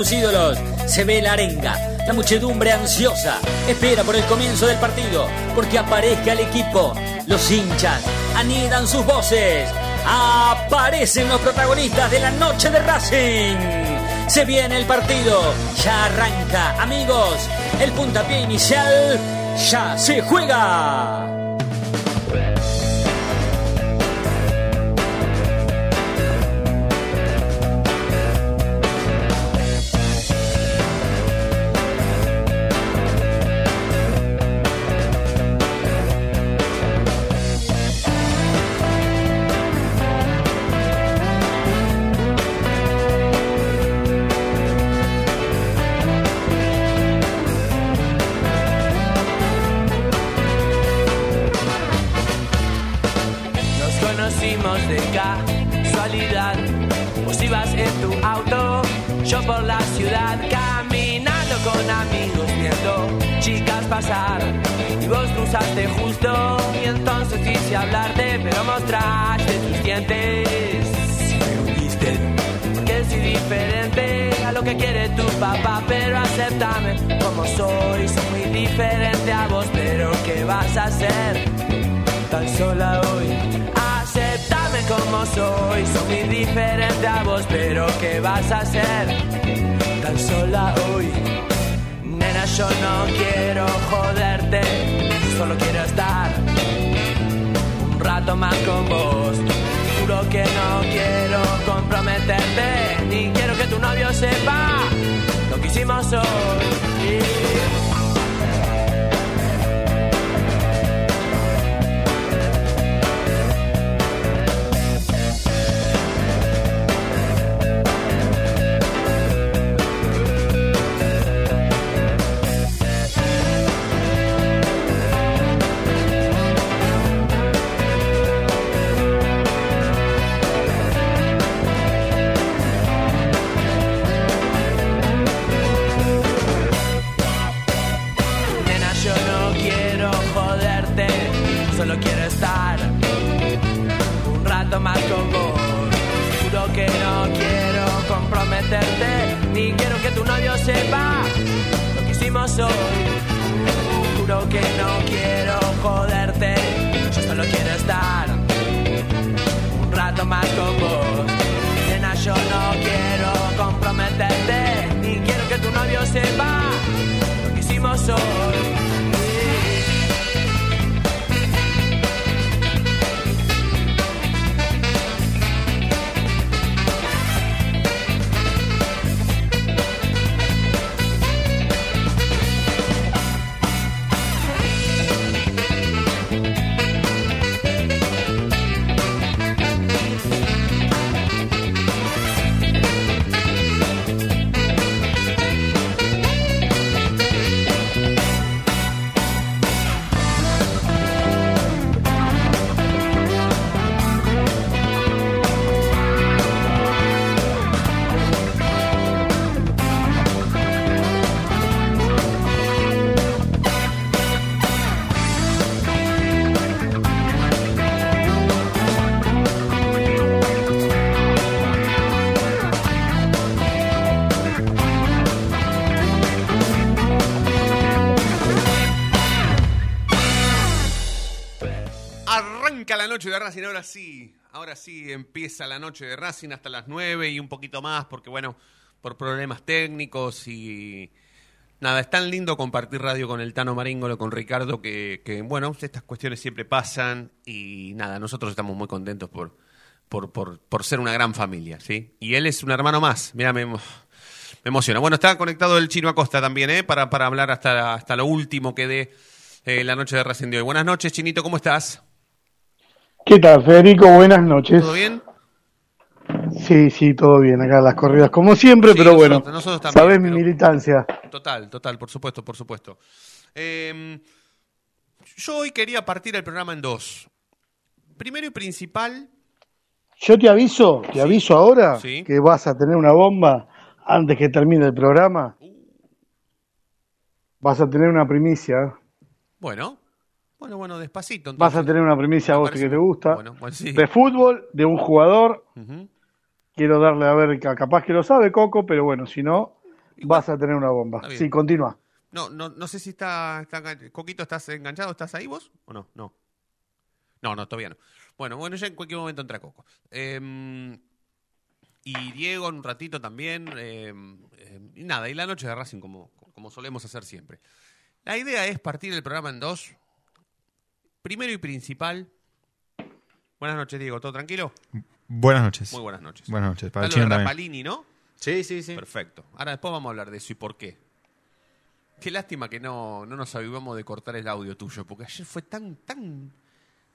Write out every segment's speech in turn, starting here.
sus ídolos. Se ve la arenga, la muchedumbre ansiosa espera por el comienzo del partido, porque aparezca el equipo. Los hinchas anidan sus voces. Aparecen los protagonistas de la noche de Racing. Se viene el partido, ya arranca, amigos. El puntapié inicial ya se juega. Yo por la ciudad, caminando con amigos, viendo chicas pasar. Y vos cruzaste justo, y entonces quise hablarte, pero mostraste tus dientes. Me hundiste, porque soy diferente a lo que quiere tu papá, pero acéptame como soy. Soy muy diferente a vos, pero ¿qué vas a hacer? tan sola hoy. Aceptame como soy, soy muy diferente a vos, pero ¿qué vas a hacer? Tan sola hoy. Nena, yo no quiero joderte, solo quiero estar un rato más con vos. Juro que no quiero comprometerte, ni quiero que tu novio sepa lo que hicimos hoy. Que tu novio sepa lo que hicimos hoy. Juro que no quiero joderte, yo solo quiero estar un rato más con vos. Nena, yo no quiero comprometerte, ni quiero que tu novio sepa lo que hicimos hoy. Noche de Racing, ahora sí, ahora sí empieza la noche de Racing hasta las 9 y un poquito más, porque bueno, por problemas técnicos y nada, es tan lindo compartir radio con el Tano Maríngolo, con Ricardo, que, bueno, estas cuestiones siempre pasan y nada, nosotros estamos muy contentos por, por, por, ser una gran familia, ¿sí? Y él es un hermano más, mira, me emociona. Bueno, está conectado el Chino Acosta también, ¿eh? Para, para hablar hasta, hasta lo último que dé eh, la noche de Racing de hoy. Buenas noches, Chinito, ¿cómo estás? ¿Qué tal, Federico? Buenas noches. ¿Todo bien? Sí, sí, todo bien. Acá las corridas como siempre, Sí, pero bueno, nosotros- también, sabés mi militancia. Total, total, por supuesto, por supuesto. Eh, yo hoy quería partir el programa en dos. Primero y principal, Yo te aviso, te aviso ahora Sí. que vas a tener una bomba antes que termine el programa. Vas a tener una primicia. bueno, bueno, bueno, despacito. Vas a tener una primicia a vos que te gusta. Bueno, bueno, sí. De fútbol, de un jugador. Quiero darle a ver, ca- capaz que lo sabe Coco, pero bueno, si no, Igual- vas a tener una bomba. Sí, continúa. No, no, no sé si está, está Coquito, ¿estás enganchado? ¿Estás ahí vos? ¿O no? No. No, no, todavía no. Bueno, bueno, ya en cualquier momento entra Coco. Eh, y Diego en un ratito también. eh, eh, y nada, y la noche de Racing como, como solemos hacer siempre. La idea es partir el programa en dos. Primero y principal. Buenas noches, Diego. ¿Todo tranquilo? Buenas noches. Muy buenas noches. Buenas noches. Para el Está lo chino de también. Rapalini, ¿no? Sí, sí, sí. Perfecto. Ahora después vamos a hablar de eso y por qué. Qué lástima que no, no nos avivamos de cortar el audio tuyo, porque ayer fue tan, tan,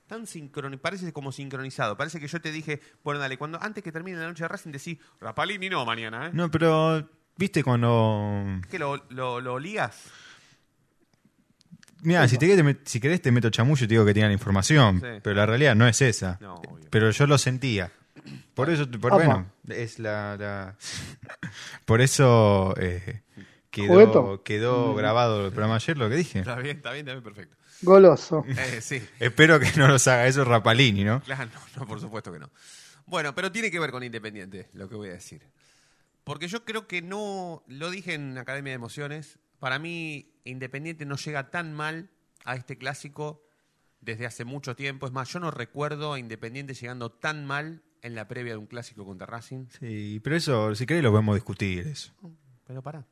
tan sincronizado, parece como sincronizado. Parece que yo te dije, bueno, dale, cuando antes que termine la noche de Racing decís, Rapalini no mañana, ¿eh? No, pero viste cuando. ¿Qué lo, lo, lo ligas? Mira, si, te querés, te met- si querés te meto chamullo y te digo que tenía la información, Sí. pero la realidad no es esa. No. Pero yo lo sentía. Por eso, por, bueno, es la, la- Por eso eh, quedó, quedó grabado el programa ayer lo que dije. Está bien, está bien, está bien, perfecto. Goloso. Eh, sí, Espero que no los haga eso Rapalini, ¿no? claro, no, no, por supuesto que no. Bueno, pero tiene que ver con Independiente, lo que voy a decir. Porque yo creo que no, lo dije en Academia de Emociones, para mí Independiente no llega tan mal a este clásico desde hace mucho tiempo. Es más, yo no recuerdo a Independiente llegando tan mal en la previa de un clásico contra Racing. Sí, pero eso, si querés, lo podemos discutir. Eso. Pero pará.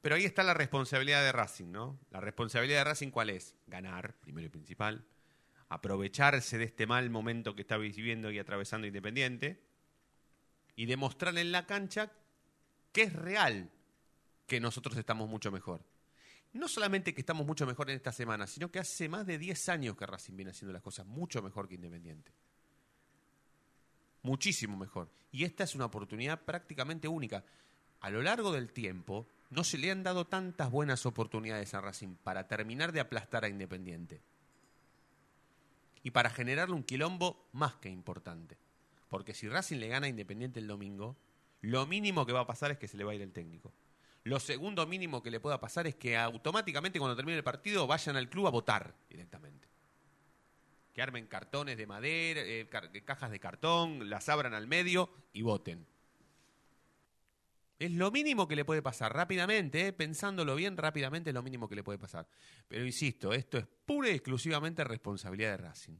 Pero ahí está la responsabilidad de Racing, ¿no? La responsabilidad de Racing, ¿cuál es? Ganar, primero y principal. Aprovecharse de este mal momento que está viviendo y atravesando Independiente. Y demostrar en la cancha que es real que nosotros estamos mucho mejor. No solamente que estamos mucho mejor en esta semana, sino que hace más de 10 años que Racing viene haciendo las cosas mucho mejor que Independiente. Muchísimo mejor. Y esta es una oportunidad prácticamente única. A lo largo del tiempo, no se le han dado tantas buenas oportunidades a Racing para terminar de aplastar a Independiente. Y para generarle un quilombo más que importante. Porque si Racing le gana a Independiente el domingo, lo mínimo que va a pasar es que se le va a ir el técnico. Lo segundo mínimo que le pueda pasar es que automáticamente cuando termine el partido vayan al club a votar directamente. Que armen cartones de madera, eh, cajas de cartón, las abran al medio y voten. Es lo mínimo que le puede pasar, rápidamente, eh, pensándolo bien, rápidamente es lo mínimo que le puede pasar. Pero insisto, esto es pura y exclusivamente responsabilidad de Racing.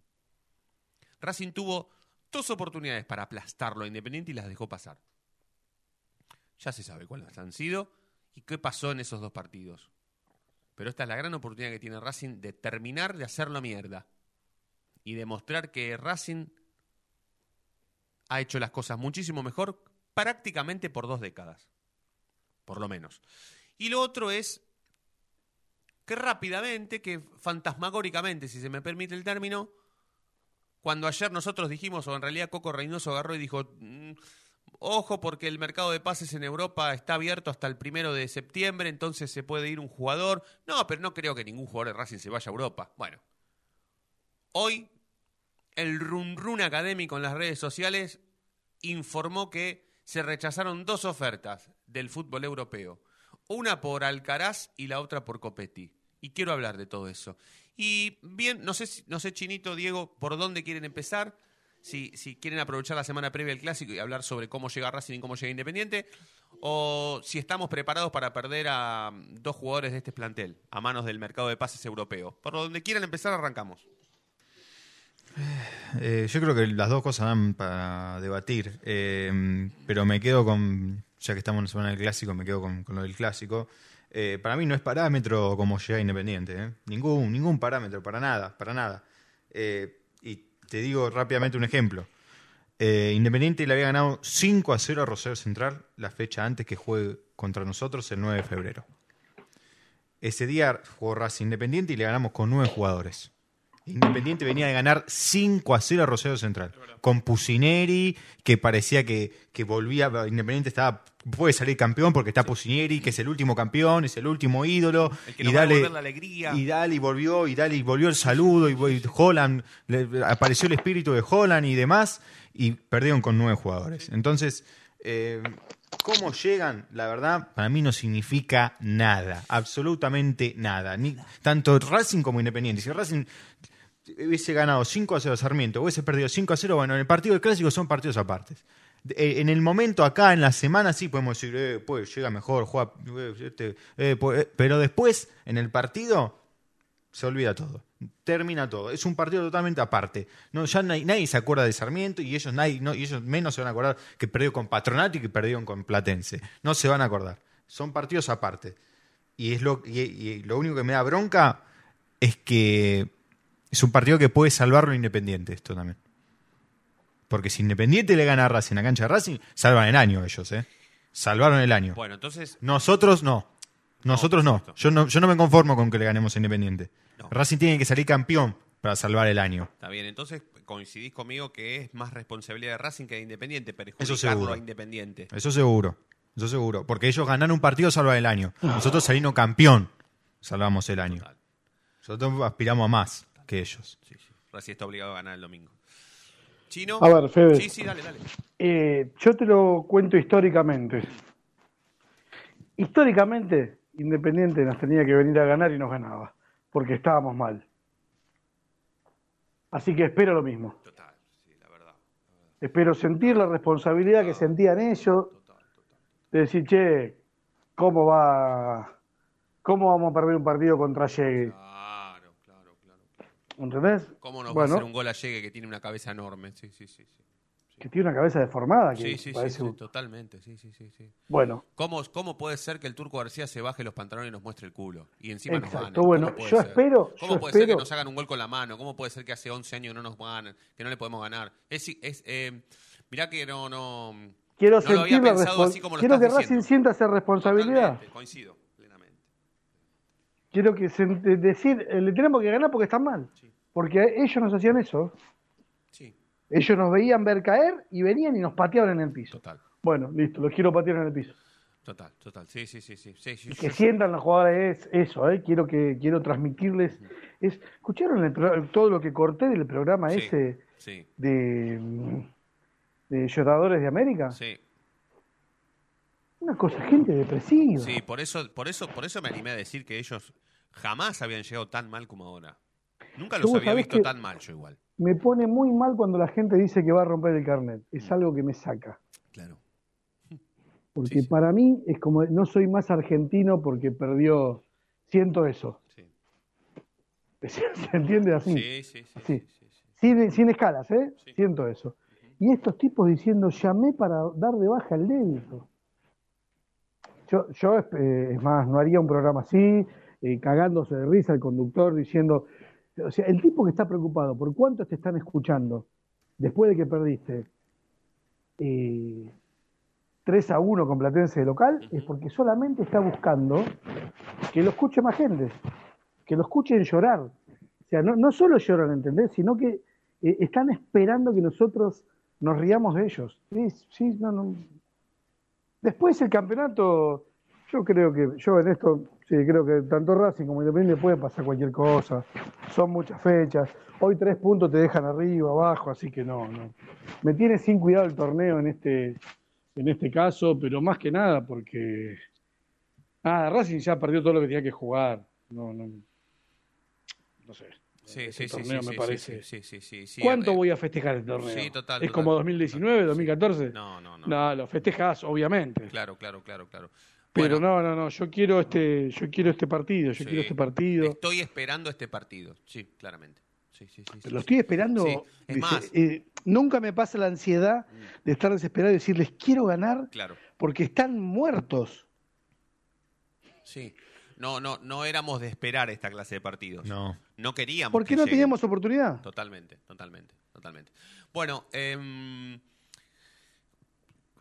Racing tuvo dos oportunidades para aplastarlo a Independiente y las dejó pasar. Ya se sabe cuáles han sido y qué pasó en esos dos partidos. Pero esta es la gran oportunidad que tiene Racing de terminar de hacerlo mierda y demostrar que Racing ha hecho las cosas muchísimo mejor prácticamente por dos décadas, por lo menos. Y lo otro es que rápidamente, que fantasmagóricamente, si se me permite el término, cuando ayer nosotros dijimos, o en realidad Coco Reynoso agarró y dijo, "Mm, ojo porque el mercado de pases en Europa está abierto hasta el primero de septiembre, entonces se puede ir un jugador. No, pero no creo que ningún jugador de Racing se vaya a Europa. Bueno, hoy el run run académico en las redes sociales informó que se rechazaron dos ofertas del fútbol europeo. Una por Alcaraz y la otra por Copetti. Y quiero hablar de todo eso. Y bien, no sé, no sé Chinito, Diego, por dónde quieren empezar. Si, quieren aprovechar la semana previa del clásico y hablar sobre cómo llega Racing y cómo llega Independiente, o si estamos preparados para perder a mm, dos jugadores de este plantel a manos del mercado de pases europeo. Por donde quieran empezar, arrancamos. Eh, yo creo que las dos cosas dan para debatir, eh, pero me quedo con, ya que estamos en la semana del clásico, me quedo con, lo del clásico. Eh, para mí no es parámetro como llega Independiente, ningún, ningún parámetro, para nada, para nada. Te digo rápidamente un ejemplo. Eh, Independiente le había ganado 5 a 0 a Rosario Central la fecha antes que juegue contra nosotros el 9 de febrero. Ese día jugó Racing Independiente y le ganamos con 9 jugadores. Independiente venía de ganar 5 a 0 a Rosario Central. Con Pusineri, que parecía que, que volvía. Independiente estaba puede salir campeón porque está Pusineri, que es el último campeón, es el último ídolo. El que y a dale, la alegría. Y dale, y volvió, y dale, y volvió el saludo, y, y Holland, le- apareció el espíritu de Holland y demás, y perdieron con nueve jugadores. Entonces, eh, ¿cómo llegan? La verdad, para mí no significa nada, absolutamente nada. Ni, tanto Racing como Independiente. Si Racing hubiese ganado 5 a 0 a Sarmiento, hubiese perdido 5 a 0, bueno, en el partido del clásico son partidos aparte. Eh, en el momento acá, en la semana, sí podemos decir, eh, pues llega mejor, juega, eh, este, eh, pues, pero después, en el partido, se olvida todo. Termina todo. Es un partido totalmente aparte. No, ya nadie, nadie se acuerda de Sarmiento y ellos, nadie, no, y ellos menos se van a acordar que perdió con Patronato y que perdieron con Platense. No se van a acordar. Son partidos aparte. Y, es lo, y lo único que me da bronca es que es un partido que puede salvarlo Independiente, esto también. Porque si Independiente le gana a Racing en la cancha de Racing, salvan el año ellos, ¿eh? Salvaron el año. Bueno, entonces, Nosotros no. Nosotros no. Yo no. Yo no me conformo con que le ganemos a Independiente. No. Racing tiene que salir campeón para salvar el año. está bien. Entonces, coincidís conmigo que es más responsabilidad de Racing que de Independiente, Eso perjudicarlo seguro. a Independiente. Eso seguro. Eso seguro. Porque ellos ganan un partido, salvan el año. Nosotros salimos campeón, salvamos el año. Total. Nosotros aspiramos a más que ellos. Sí, sí. Racing está obligado a ganar el domingo. Chino. A ver, Fede. Sí, sí, dale, dale. Eh, yo te lo cuento históricamente. Históricamente, Independiente nos tenía que venir a ganar y nos ganaba, porque estábamos mal. Así que espero lo mismo. Total, sí, la verdad. Espero sentir la responsabilidad que sentían ellos Total, total. de decir, che, ¿cómo va? ¿Cómo vamos a perder un partido contra Llegue? ¿Cómo nos va bueno, a hacer un gol a Llegue que tiene una cabeza enorme? Sí, sí, sí. sí. que tiene una cabeza deformada. Que Sí, sí, sí, parece sí, un- totalmente, sí, sí, sí, sí. Bueno, ¿Cómo, ¿Cómo puede ser que el Turco García se baje los pantalones y nos muestre el culo? Y encima nos Exacto, gane. ¿Cómo bueno, puede yo ser? espero- ¿Cómo yo puede ser que nos hagan un gol con la mano? ¿Cómo puede ser que hace 11 años no nos ganan, que no le podemos ganar? Es, es, eh, mirá que no, no... quiero no lo había sentir la pensado así como lo Quiero que Racing sienta esa responsabilidad. Totalmente, coincido. Quiero que se, decir, eh, le tenemos que ganar porque están mal. Sí. Porque ellos nos hacían eso. Sí, Ellos nos veían ver caer y venían y nos pateaban en el piso. total, Bueno, listo, los quiero patear en el piso. total, total. Sí, sí, sí, sí. que sientan los jugadores eso, ¿eh? Quiero que quiero transmitirles. Es, ¿Escucharon el todo lo que corté del programa ese de, de Lloradores de América? sí. Una cosa, gente depresiva. Sí, por eso, por eso, por eso me animé a decir que ellos jamás habían llegado tan mal como ahora. Nunca los había visto tan mal yo igual. Me pone muy mal cuando la gente dice que va a romper el carnet. Es Mm. algo que me saca. Claro. Porque Sí, sí. para mí es como, no soy más argentino porque perdió, siento eso. Sí. ¿Se entiende así? Sí, sí, sí, Sí. Sin, sin escalas, ¿eh? Siento eso. Y estos tipos diciendo, llamé para dar de baja el débito. Yo, yo eh, es más, no haría un programa así, eh, cagándose de risa el conductor diciendo, o sea, el tipo que está preocupado por cuántos te están escuchando después de que perdiste eh, 3 a 1 con Platense de local, es porque solamente está buscando que lo escuche más gente, que lo escuchen llorar. O sea, no, no solo lloran, ¿entendés? Sino que eh, están esperando que nosotros nos riamos de ellos. Sí, sí, no, no. Después el campeonato, yo creo que, yo en esto, sí, creo que tanto Racing como Independiente puede pasar cualquier cosa. Son muchas fechas. Hoy tres puntos te dejan arriba, abajo, así que no, no. Me tiene sin cuidado el torneo en este, en este caso, pero más que nada porque. Ah, Racing ya perdió todo lo que tenía que jugar. No, no. No sé. Sí, Ese sí, sí, torneo me parece. ¿Cuánto Eh, voy a festejar el torneo? sí, total, ¿Es total. como 2019, 2014? No, no, no. No, lo festejas, obviamente. Claro, claro, claro, claro. Pero Bueno, no, no, no, yo quiero este, yo quiero este partido, yo quiero este partido. Estoy esperando este partido. Sí, claramente. Sí, sí, sí. Lo estoy esperando. Es dice, más. eh, nunca me pasa la ansiedad de estar desesperado y decirles quiero ganar Claro. porque están muertos. Sí. No, no, no éramos de esperar esta clase de partidos. No. No queríamos. Porque que no teníamos oportunidad. Totalmente, totalmente, totalmente. Bueno, em,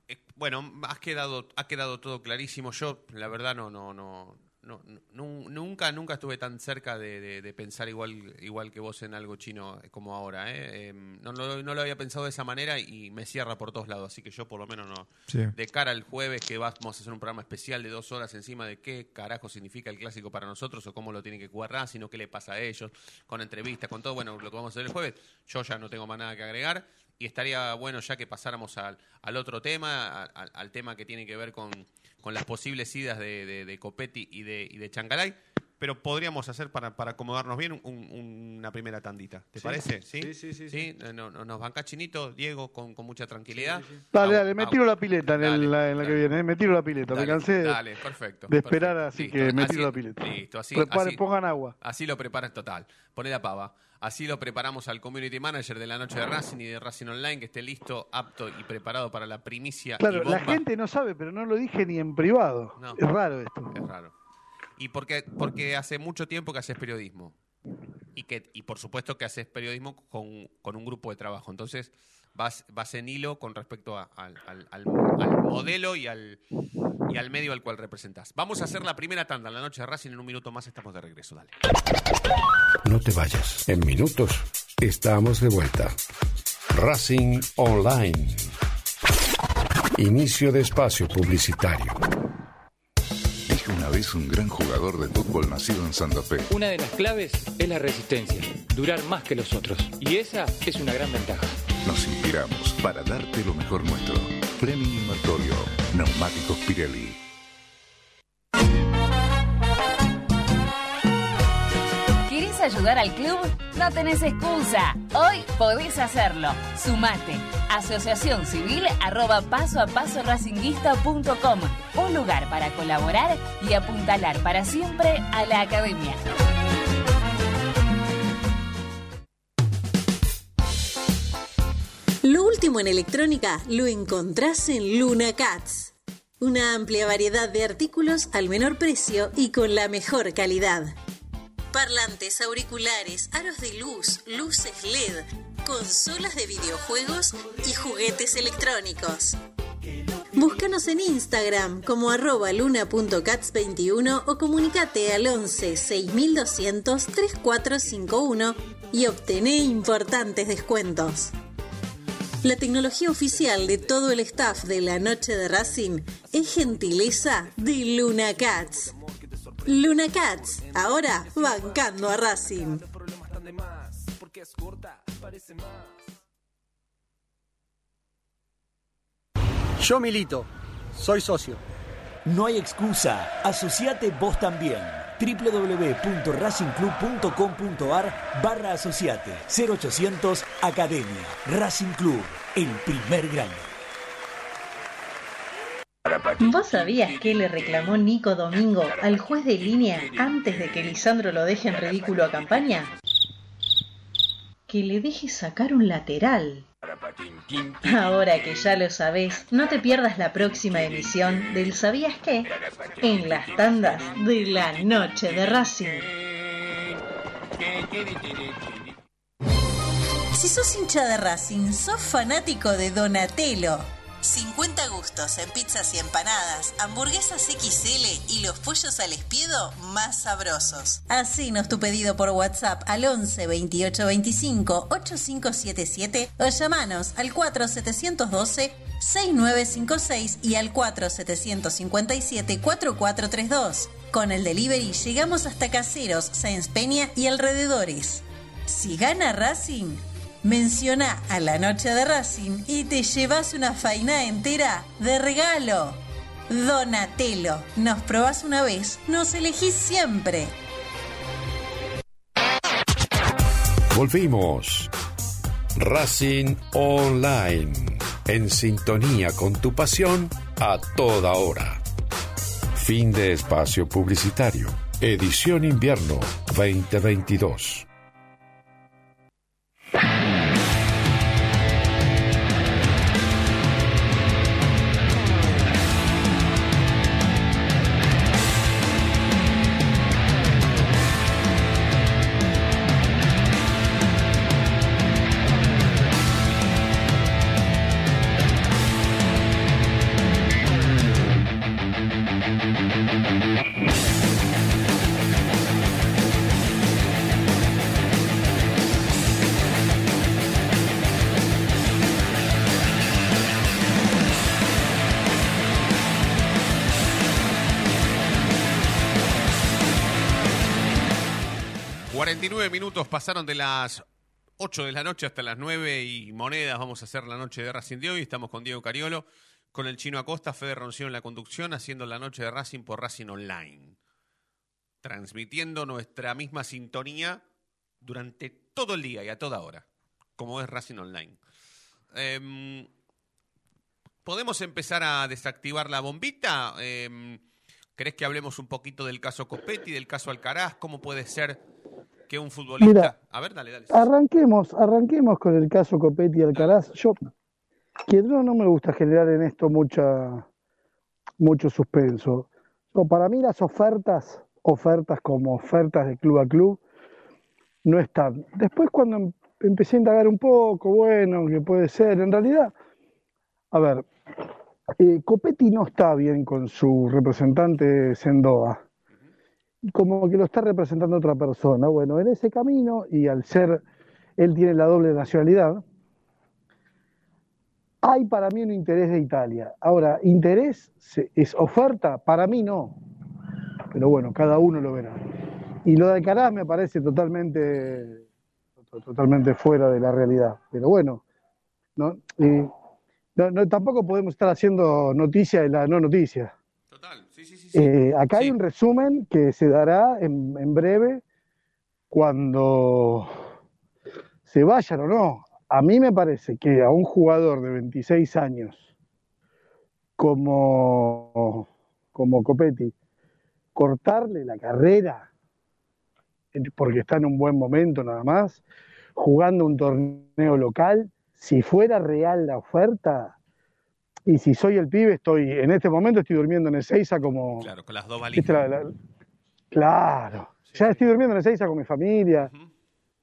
eh, bueno, has quedado, ha quedado todo clarísimo. Yo, la verdad, no, no, no, no, no- nunca, nunca estuve tan cerca de, de- de pensar igual, igual que vos en algo chino como ahora. ¿eh? Em, no, no, no lo había pensado de esa manera y me cierra por todos lados. Así que yo, por lo menos, no. Sí. De cara al jueves, que vamos a hacer un programa especial de dos horas encima de qué carajo significa el clásico para nosotros o cómo lo tiene que jugar Racing o qué le pasa a ellos, con entrevistas, con todo, bueno, lo que vamos a hacer el jueves, yo ya no tengo más nada que agregar y estaría bueno ya que pasáramos al, al otro tema, al, al tema que tiene que ver con, con las posibles idas de, de, Copetti y de, y pero podríamos hacer para, para acomodarnos bien un- una primera tandita. ¿Te parece? ¿Sí? Sí, sí, sí, sí. No, no, nos banca Chinito, Diego, con, con mucha tranquilidad. Dale, dale, me tiro la pileta en, el- dale, en la que dale. viene, eh, me tiro la pileta. Dale, me cansé de- Dale, perfecto. de esperar, perfecto. así Listo, que me así- tiro la pileta. Listo, así, Prepare- así- pongan agua. Así lo preparas total. Poné la pava. Así lo preparamos al community manager de la noche de Racing y de Racing Online, que esté listo, apto y preparado para la primicia. y Claro, la gente no sabe, pero no lo dije ni en privado. No. Es raro esto. Es raro. Y porque, porque hace mucho tiempo que haces periodismo. Y que y por supuesto que haces periodismo con, con un grupo de trabajo. Entonces vas, vas en hilo con respecto al- al modelo y al, y al medio al cual representas. Vamos a hacer la primera tanda en la noche de Racing. En un minuto más estamos de regreso. Dale. No te vayas. En minutos estamos de vuelta. Racing Online. Inicio de espacio publicitario. Vez un gran jugador de fútbol nacido en Santa Fe. Una de las claves es la resistencia, durar más que los otros. Y esa es una gran ventaja. Nos inspiramos para darte lo mejor nuestro. Fleming Martorio, Neumáticos Pirelli. Ayudar al club? No tenés excusa. Hoy podés hacerlo. Sumate. Asociación Civil arroba paso a paso racinguista.com. Un lugar para colaborar y apuntalar para siempre a la academia. Lo último en electrónica lo encontrás en Luna Cats. Una amplia variedad de artículos al menor precio y con la mejor calidad. Parlantes, auriculares, aros de luz, luces LED, consolas de videojuegos y juguetes electrónicos. Búscanos en Instagram como arroba luna.cats21 o comunicate al 11 6200 3451 y obtené importantes descuentos. La tecnología oficial de todo el staff de la noche de Racing es gentileza de Luna Cats. Luna Cats, ahora bancando a Racing. Yo milito, soy socio. No hay excusa, asociate vos también. www.racingclub.com.ar barra asociate 0800 Academia Racing Club, el primer grande. ¿Vos sabías que le reclamó Nico Domingo al juez de línea antes de que Lisandro lo deje en ridículo a campaña? Que le deje sacar un lateral. Ahora que ya lo sabés, no te pierdas la próxima emisión del ¿Sabías qué? En las tandas de la noche de Racing. Si sos hincha de Racing, sos fanático de Donatello. 50 gustos en pizzas y empanadas, hamburguesas XL y los pollos al espiedo más sabrosos. Hacenos tu pedido por WhatsApp al 11 28 25 8577 o llamanos al 4712 6956 y al 4757 4432. Con el delivery llegamos hasta Caseros, Sáenz Peña y alrededores. Si gana Racing, menciona a la noche de Racing y te llevas una faina entera de regalo. Donatello, nos probás una vez, nos elegís siempre. Volvimos. Racing Online. En sintonía con tu pasión a toda hora. Fin de espacio publicitario. Edición invierno 2022. Minutos pasaron de las 8 de la noche hasta las 9 y monedas. Vamos a hacer la noche de Racing de hoy. Estamos con Diego Cariolo, con el chino Acosta, Fede Roncino en la conducción, haciendo la noche de Racing por Racing Online. transmitiendo nuestra misma sintonía durante todo el día y a toda hora, como es Racing Online. Em, ¿Podemos empezar a desactivar la bombita? Em, ¿Querés que hablemos un poquito del caso Copetti, del caso Alcaraz? ¿Cómo puede ser que un futbolista... Mira, a ver, dale, dale. Arranquemos, arranquemos con el caso Copetti y Alcaraz. Yo, que no, no me gusta generar en esto mucha, mucho suspenso. No, para mí las ofertas, ofertas como ofertas de club a club, no están. Después cuando em- empecé a indagar un poco, bueno, que puede ser, en realidad, a ver, eh, Copetti no está bien con su representante Sendoa. Como que lo está representando otra persona. Bueno, en ese camino, y al ser, él tiene la doble nacionalidad, hay para mí un interés de Italia. Ahora, interés es oferta, para mí no. Pero bueno, cada uno lo verá. Y lo de Alcaraz me parece totalmente, to- totalmente fuera de la realidad. Pero bueno, no, no- no- tampoco podemos estar haciendo noticia de la no noticia. Total, sí, sí, sí. Eh, acá hay un resumen que se dará en, en breve cuando se vayan o no. A mí me parece que a un jugador de 26 años como, como Copetti, cortarle la carrera porque está en un buen momento nada más, jugando un torneo local, si fuera real la oferta, y si soy el pibe, estoy, en este momento estoy durmiendo en Ezeiza como, Claro, con las dos ¿Viste valijas. la- la- Claro, ya estoy durmiendo en Ezeiza con mi familia.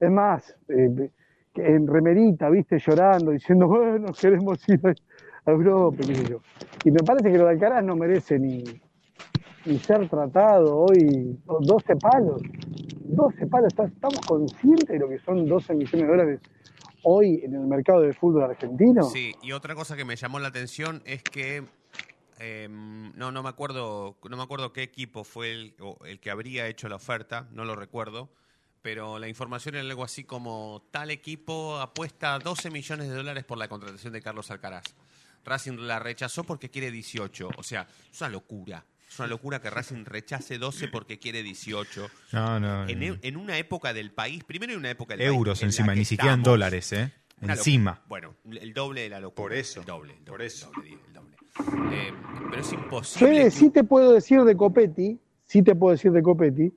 Es más, eh, en remerita, viste, llorando, diciendo, bueno, queremos ir a Europa, qué sé yo. Y me parece que lo de Alcaraz no merece ni, ni ser tratado hoy. 12 palos, 12 palos, ¿estás- ¿estamos conscientes de lo que son 12 millones de dólares hoy en el mercado del fútbol argentino? Sí, y otra cosa que me llamó la atención es que eh, no, no me acuerdo, no me acuerdo qué equipo fue el, el que habría hecho la oferta, no lo recuerdo, pero la información era algo así como tal equipo apuesta 12 millones de dólares por la contratación de Carlos Alcaraz. Racing la rechazó porque quiere 18, o sea, es una locura. Es una locura que Racing rechace 12 porque quiere 18. No, no, En, no. en una época del país, primero en una época del Euros país en encima, ni siquiera en dólares, ¿eh? Encima. Bueno, el doble de la locura. Por eso. El doble, el doble, Por eso. el doble, el doble. Eh, pero es imposible. Fede, que- sí te puedo decir de Copetti, sí te puedo decir de Copetti,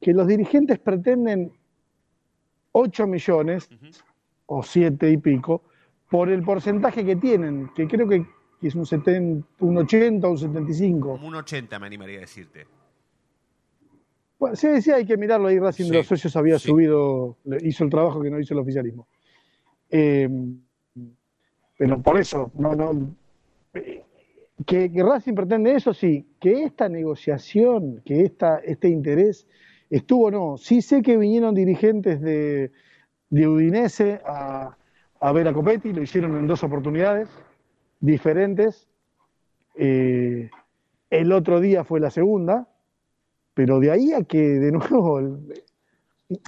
que los dirigentes pretenden 8 millones o 7 y pico por el porcentaje que tienen, que creo que que es un, 70, un 80 o un 75. Como un 80 me animaría a decirte. Bueno, sí, sí, hay que mirarlo ahí. Racing Sí, de los Socios había sí. subido, hizo el trabajo que no hizo el oficialismo. Eh, pero por eso, no, no. eh, Que, que Racing pretende eso, sí. Que esta negociación, que esta, este interés estuvo, no. Sí sé que vinieron dirigentes de, de Udinese a, a ver a Copetti, lo hicieron en dos oportunidades diferentes. Eh, el otro día fue la segunda, pero de ahí a que de nuevo,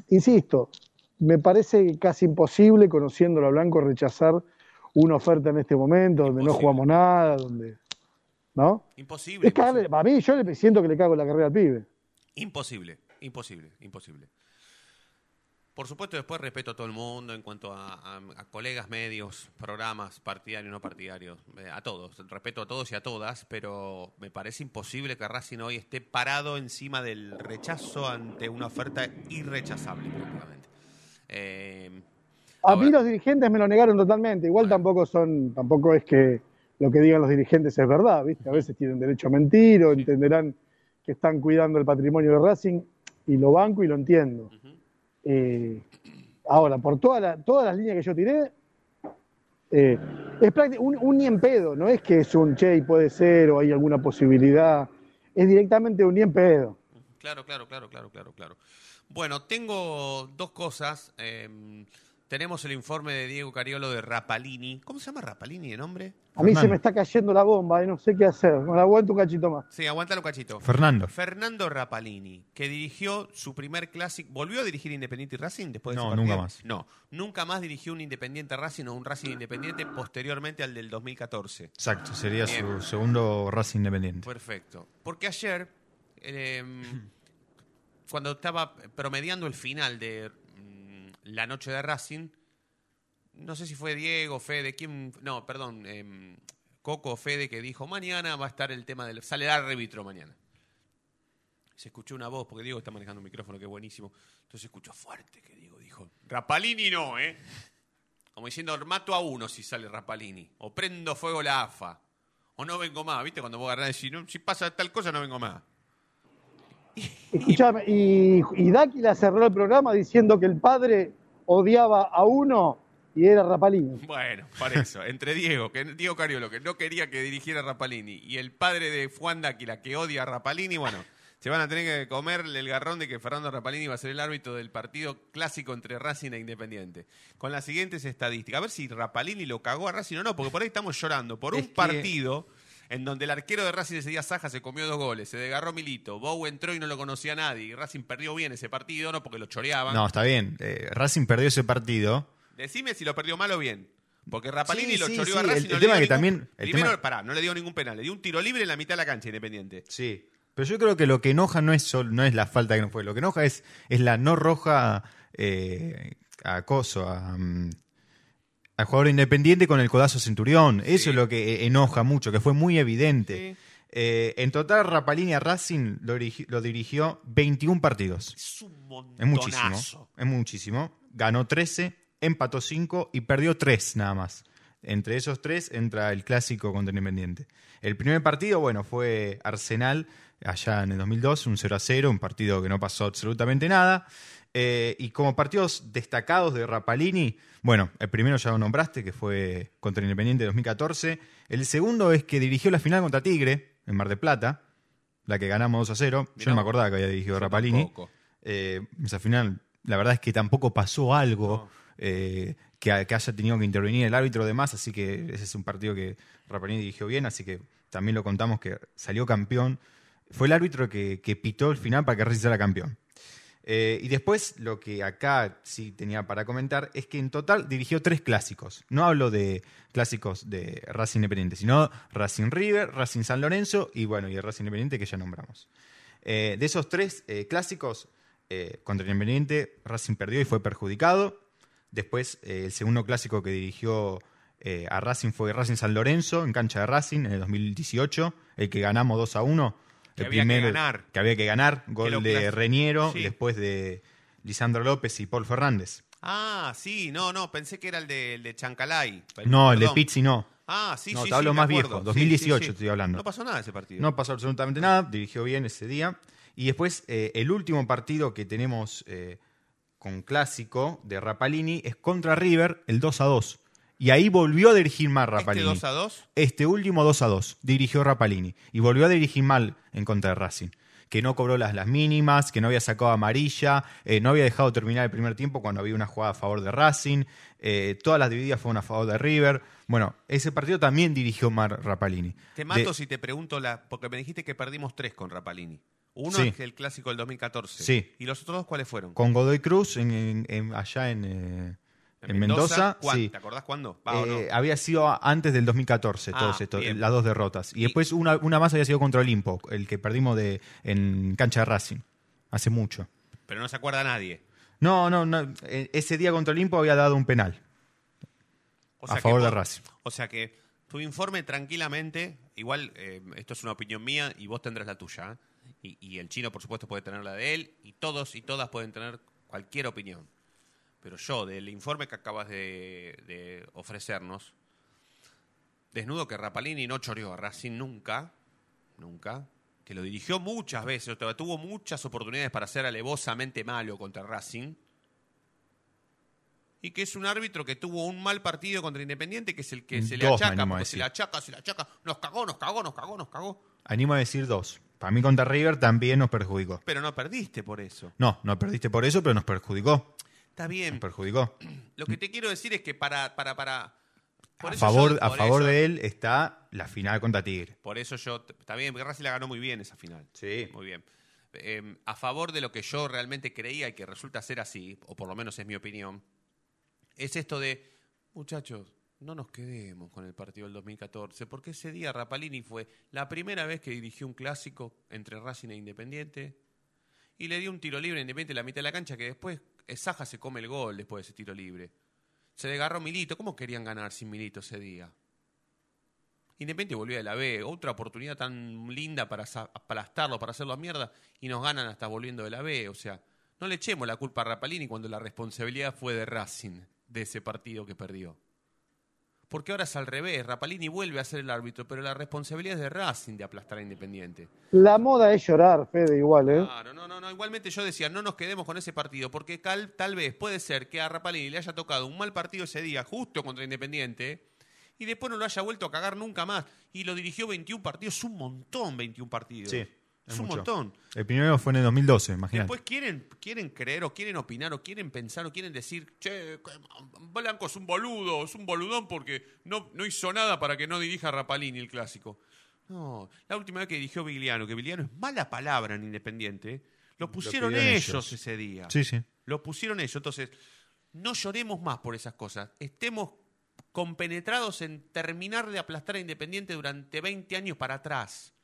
insisto, me parece casi imposible, conociéndolo a Blanco, rechazar una oferta en este momento, donde no jugamos nada, donde. ¿No? Imposible. Es para mí, yo le siento que le cago la carrera al pibe. Imposible, imposible, imposible. Por supuesto, después respeto a todo el mundo en cuanto a, a- a colegas, medios, programas, partidarios, no partidarios, eh, a todos. Respeto a todos y a todas, pero me parece imposible que Racing hoy esté parado encima del rechazo ante una oferta irrechazable, prácticamente. Eh, A mí los dirigentes me lo negaron totalmente. Igual tampoco son, tampoco es que lo que digan los dirigentes es verdad, ¿viste? A veces tienen derecho a mentir o entenderán que están cuidando el patrimonio de Racing y lo banco y lo entiendo. Eh, ahora, por toda la- todas las líneas que yo tiré, eh, es un, un ni en pedo, no es que es un che y puede ser o hay alguna posibilidad, es directamente un ni en pedo. Claro, claro, claro, claro, claro, claro. Bueno, tengo dos cosas. Eh, tenemos el informe de Diego Cariolo de Rapalini. ¿Cómo se llama Rapalini de nombre? A mí se me está cayendo la bomba y no sé qué hacer. Me la aguanto un cachito más. Sí, aguántalo cachito. Fernando. Fernando Rapalini, que dirigió su primer clásico. ¿Volvió a dirigir Independiente y Racing después de No, nunca más. No, nunca más dirigió un Independiente Racing o un Racing Independiente posteriormente al del 2014. Exacto, sería Bien. su segundo Racing Independiente. Perfecto. Porque ayer, eh, cuando estaba promediando el final de la noche de Racing, no sé si fue Diego, Fede, quién, no, perdón, em, Coco Fede que dijo, mañana va a estar el tema del, sale el árbitro mañana. Se escuchó una voz, porque Diego está manejando un micrófono que es buenísimo, entonces escuchó fuerte que Diego dijo, Rapalini no, ¿eh? Como diciendo, mato a uno si sale Rapalini, o prendo fuego la AFA, o no vengo más, ¿viste? Cuando vos agarrás y decís, no, si pasa tal cosa no vengo más. Escuchame, y, y Dáquila cerró el programa diciendo que el padre odiaba a uno y era Rapalini. Bueno, para eso, entre Diego, que Diego Cariolo, que no quería que dirigiera a Rapalini, y el padre de Juan Dáquila, que odia a Rapalini, bueno, se van a tener que comerle el garrón de que Fernando Rapalini va a ser el árbitro del partido clásico entre Racing e Independiente. Con las siguientes estadísticas. A ver si Rapalini lo cagó a Racing o no, porque por ahí estamos llorando. Por un que- partido en donde el arquero de Racing ese día, Saja, se comió dos goles, se desgarró Milito, Bow entró y no lo conocía nadie, y Racing perdió bien ese partido, no porque lo choreaban. No, está bien. Eh, Racing perdió ese partido. Decime si lo perdió mal o bien. Porque Rapalini Sí, lo sí, choreó sí, a Racing. el- no el tema que ningún- también- el Primero, tema- pará, no le dio ningún penal. Le dio un tiro libre en la mitad de la cancha Independiente. Sí. Pero yo creo que lo que enoja no es solo, no es la falta que no fue. Lo que enoja es, es la no roja eh, a Coso, a, mm, al jugador independiente con el codazo Centurión. Eso es lo que eh, enoja mucho, que fue muy evidente. Eh, en total, Rapalini a Racing lo, dirigi- lo dirigió 21 partidos. Es un montonazo. Es muchísimo. Es muchísimo. Ganó 13, empató 5 y perdió 3 nada más. Entre esos 3 entra el clásico contra Independiente. El primer partido, bueno, fue Arsenal allá en el 2002, un 0 a 0, un partido que no pasó absolutamente nada. Eh, y como partidos destacados de Rapalini, bueno, el primero ya lo nombraste, que fue contra Independiente 2014. El segundo es que dirigió la final contra Tigre, en Mar de Plata, la que ganamos 2 a 0. Yo no me acordaba que había dirigido Rapalini. Eh, esa final, la verdad es que tampoco pasó algo eh, que, que haya tenido que intervenir el árbitro de más, así que ese es un partido que Rapalini dirigió bien, así que también lo contamos que salió campeón. Fue el árbitro que, que pitó el final para que Racing sea campeón. Eh, y después, lo que acá sí tenía para comentar es que en total dirigió tres clásicos. No hablo de clásicos de Racing Independiente, sino Racing River, Racing San Lorenzo y bueno, y el Racing Independiente que ya nombramos. Eh, de esos tres eh, clásicos, contra Independiente, Racing perdió y fue perjudicado. Después, el segundo clásico que dirigió a Racing fue Racing San Lorenzo, en cancha de Racing, en el 2018, el que ganamos 2 a 1. Que el había que ganar. Que había que ganar, gol de Reñero, Sí. después de Lisandro López y Paul Fernández. Ah, sí, no, no, pensé que era el de, el de Chancalay. No, el de. Pizzi no. Ah, sí, No, sí, te hablo sí, más viejo, Sí, 2018 sí, sí. estoy hablando. No pasó nada ese partido. No pasó absolutamente nada, dirigió bien ese día. Y después, eh, el último partido que tenemos eh, con clásico de Rapalini es contra River, el 2 a 2. Y ahí volvió a dirigir mal Rapalini. 2 a 2? Este último 2 a 2 dirigió Rapalini. Y volvió a dirigir mal en contra de Racing. Que no cobró las, las mínimas, que no había sacado amarilla, eh, no había dejado terminar el primer tiempo cuando había una jugada a favor de Racing. eh, todas las divididas fueron a favor de River. Bueno, ese partido también dirigió mal Rapalini. Te mato De- si te pregunto, la, porque me dijiste que perdimos tres con Rapalini. Uno Sí. es el clásico del 2014. Sí. ¿Y los otros dos cuáles fueron? Con Godoy Cruz en, en- en- allá en, eh, en Mendoza. Sí. ¿Te acordás cuándo? Va, o no. Eh, había sido antes del 2014, Ah, todos estos, las dos derrotas. Y, después una, una más había sido contra Olimpo, el que perdimos de, en cancha de Racing, hace mucho. Pero no se acuerda nadie. No, no, no. eh, Ese día contra Olimpo había dado un penal O a sea favor de Racing. O sea que tu informe tranquilamente, igual eh, esto es una opinión mía y vos tendrás la tuya. ¿eh? Y, y el chino, por supuesto, puede tener la de él y todos y todas pueden tener cualquier opinión. Pero yo, del informe que acabas de, de ofrecernos, desnudo que Rapalini no choreó a Racing nunca, nunca, que lo dirigió muchas veces, tuvo muchas oportunidades para ser alevosamente malo contra Racing, y que es un árbitro que tuvo un mal partido contra Independiente, que es el que se le Dos, achaca, porque se le achaca, se le achaca, nos cagó, nos cagó, nos cagó, nos cagó. Animo a decir dos. Para mí contra River también nos perjudicó. Pero no perdiste por eso. No, no perdiste por eso, pero nos perjudicó. Está bien. Nos perjudicó. Lo que te quiero decir es que para, para, para. por A eso favor, yo- a por favor eso- de él está la final contra Tigre. Por eso yo. Está bien, porque Racing la ganó muy bien esa final. Sí. Muy bien. Eh, a favor de lo que yo realmente creía y que resulta ser así, o por lo menos es mi opinión, es esto de. Muchachos, no nos quedemos con el partido del 2014, porque ese día Rapalini fue la primera vez que dirigió un clásico entre Racing e Independiente y le dio un tiro libre a Independiente en la mitad de la cancha que después Saja se come el gol después de ese tiro libre. Se desgarró Milito. ¿Cómo querían ganar sin Milito ese día? Independiente volvía de la B, otra oportunidad tan linda para aplastarlo, para hacerlo a mierda, y nos ganan hasta volviendo de la B. O sea, no le echemos la culpa a Rapalini cuando la responsabilidad fue de Racing, de ese partido que perdió. Porque ahora es al revés, Rapalini vuelve a ser el árbitro, pero la responsabilidad es de Racing de aplastar a Independiente. La moda es llorar, Fede, igual, ¿eh? Claro, no, no, no. Igualmente yo decía, no nos quedemos con ese partido, porque cal- tal vez puede ser que a Rapalini le haya tocado un mal partido ese día, justo contra Independiente, y después no lo haya vuelto a cagar nunca más. Y lo dirigió 21 partidos, es un montón 21 partidos. Sí, es, es un mucho. montón. El primero fue en el 2012, imagínate. Después quieren, quieren creer o quieren opinar o quieren pensar o quieren decir, che, Blanco es un boludo, es un boludón porque no, no hizo nada para que no dirija Rapalini el clásico. No, la última vez que dirigió Vigliano, que Vigliano es mala palabra en Independiente, ¿eh? lo pusieron ellos. ese día. Sí, sí. Lo pusieron ellos. Entonces, no lloremos más por esas cosas. Estemos compenetrados en terminar de aplastar a Independiente durante 20 años para atrás,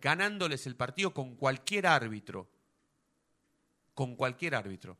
ganándoles el partido con cualquier árbitro. Con cualquier árbitro.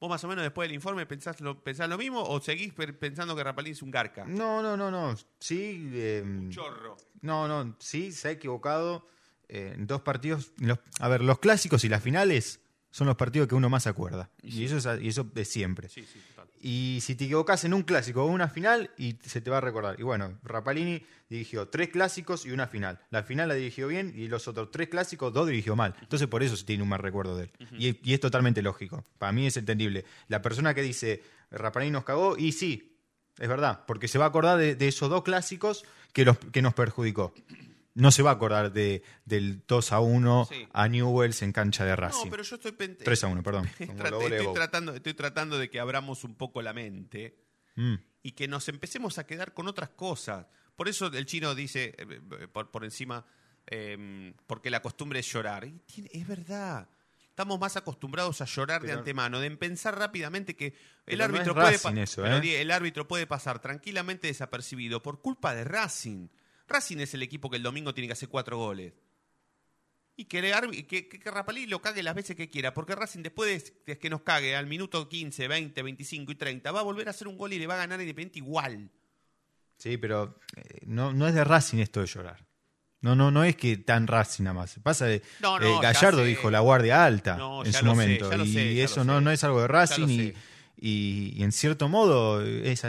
¿Vos más o menos después del informe pensás lo, pensás lo mismo o seguís pensando que Rapalín es un garca? No, no, no, no. Sí. eh, Chorro. No, no, sí, se ha equivocado eh, en dos partidos. Los- a ver, los clásicos y las finales son los partidos que uno más acuerda. Y, eso, es, y eso de siempre. Sí, sí. Y si te equivocas en un clásico o una final, y se te va a recordar. Y bueno, Rapalini dirigió tres clásicos y una final. La final la dirigió bien y los otros tres clásicos, dos dirigió mal. Entonces por eso se tiene un mal recuerdo de él. y, y es totalmente lógico. Para mí es entendible. La persona que dice Rapalini nos cagó, y sí, es verdad, porque se va a acordar de, de esos dos clásicos que, los, que nos perjudicó. No se va a acordar de, del 2 a 1 Sí. a Newells en cancha de Racing. No, pero yo estoy... pen- 3 a 1, perdón. estoy, tratando, estoy tratando de que abramos un poco la mente Mm. y que nos empecemos a quedar con otras cosas. Por eso el chino dice, eh, eh, por, por encima, eh, porque la costumbre es llorar. Y tiene- es verdad. Estamos más acostumbrados a llorar de antemano, de pensar rápidamente que el no árbitro es puede eso, ¿eh? el árbitro puede pasar tranquilamente desapercibido por culpa de Racing. Racing es el equipo que el domingo tiene que hacer cuatro goles. Y que, le que, que, Rapalí lo cague las veces que quiera, porque Racing después de que nos cague al minuto 15, 20, 25 y 30, va a volver a hacer un gol y le va a ganar Independiente igual. Sí, pero eh, no, no es de Racing esto de llorar. No, no, no es que tan Racing nada más. Pasa de No, no, eh, ya Gallardo dijo la guardia alta No, en su sé, momento. y sé, eso no, no es algo de Racing y. y, y en cierto modo es,